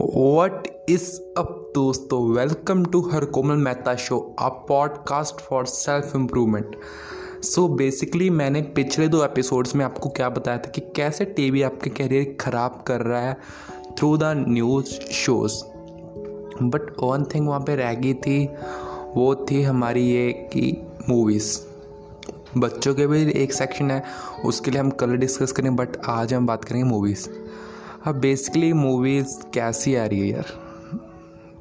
What is up दोस्तों? Welcome to her Komal Mehta show a podcast for self improvement so basically मैंने पिछले दो episodes में आपको क्या बताया था कि कैसे टीवी आपके करियर ख़राब कर रहा है through the news shows but one thing वहाँ पे रह गई थी, वो थी हमारी ये कि मूवीज़ बच्चों के भी एक सेक्शन है, उसके लिए हम कल डिस्कस करें बट आज हम बात करेंगे मूवीज़ अब बेसिकली मूवीज़ कैसी आ रही है यार?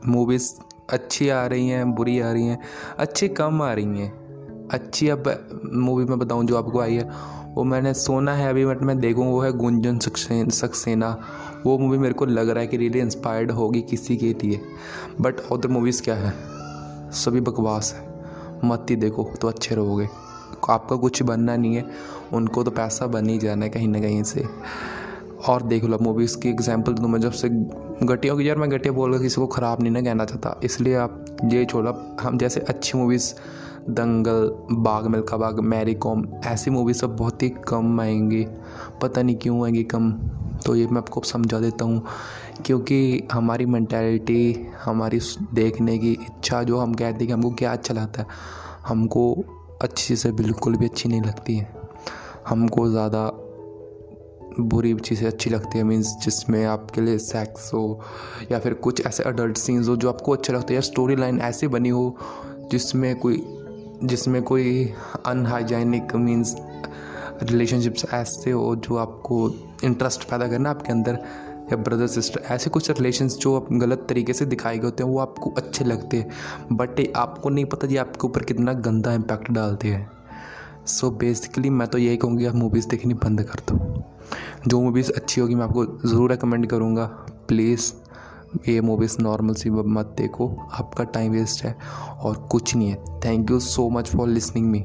मूवीज़ अच्छी आ रही हैं, बुरी आ रही हैं, अच्छी कम आ रही हैं। अच्छी अब मूवी में बताऊँ जो आपको आई है, वो मैंने सोना है अभी, बट मैं देखूँ, वो है गुंजन सक्सेना। वो मूवी मेरे को लग रहा है कि रियली इंस्पायर्ड होगी किसी के लिए। बट अदर मूवीज़ क्या है? सभी बकवास है। मत ही देखो तो अच्छे रहोगे। आपका कुछ बनना नहीं है, उनको तो पैसा बन ही जाना है कहीं ना कहीं से। और देख लो मूवीज़ की एग्जांपल तो मैं, जब से घटिया की यार मैं घटिया बोल किसी को ख़राब नहीं ना कहना चाहता। इसलिए आप ये छोड़ा हम जैसे अच्छी मूवीज़ दंगल बाग मिल्खा बाग मैरी कॉम, ऐसी मूवी सब बहुत ही कम आएँगी। पता नहीं क्यों आएँगी कम तो ये मैं आपको समझा देता हूँ। क्योंकि हमारी मैंटेलिटी हमारी देखने की इच्छा जो हम कहते हैं कि हमको क्या अच्छा लगता है, हमको अच्छी से बिल्कुल भी अच्छी नहीं लगती है। हमको ज़्यादा बुरी चीज़ें अच्छी लगती है मीन्स जिसमें आपके लिए सेक्स हो, या फिर कुछ ऐसे अडल्ट सीन्स हो जो आपको अच्छे लगते हैं, या स्टोरी लाइन ऐसी बनी हो जिसमें कोई जिसमें कोई अनहाइजेनिक मीन्स रिलेशनशिप्स ऐसे हो जो आपको इंटरेस्ट पैदा करना आपके अंदर, या ब्रदर सिस्टर ऐसे कुछ रिलेशंस जो आप गलत तरीके से दिखाए गए होते हैं, वो आपको अच्छे लगते हैं बट आपको नहीं पता जी आपके ऊपर कितना गंदा इम्पैक्ट डालते हैं। सो so बेसिकली मैं तो यही कहूँगी, आप मूवीज़ देखनी बंद कर दो। जो मूवीज़ अच्छी होगी, मैं आपको ज़रूर रिकमेंड करूँगा। प्लीज़ ये मूवीज़ नॉर्मल सी मत देखो। आपका टाइम वेस्ट है और कुछ नहीं है। Thank you so much for listening me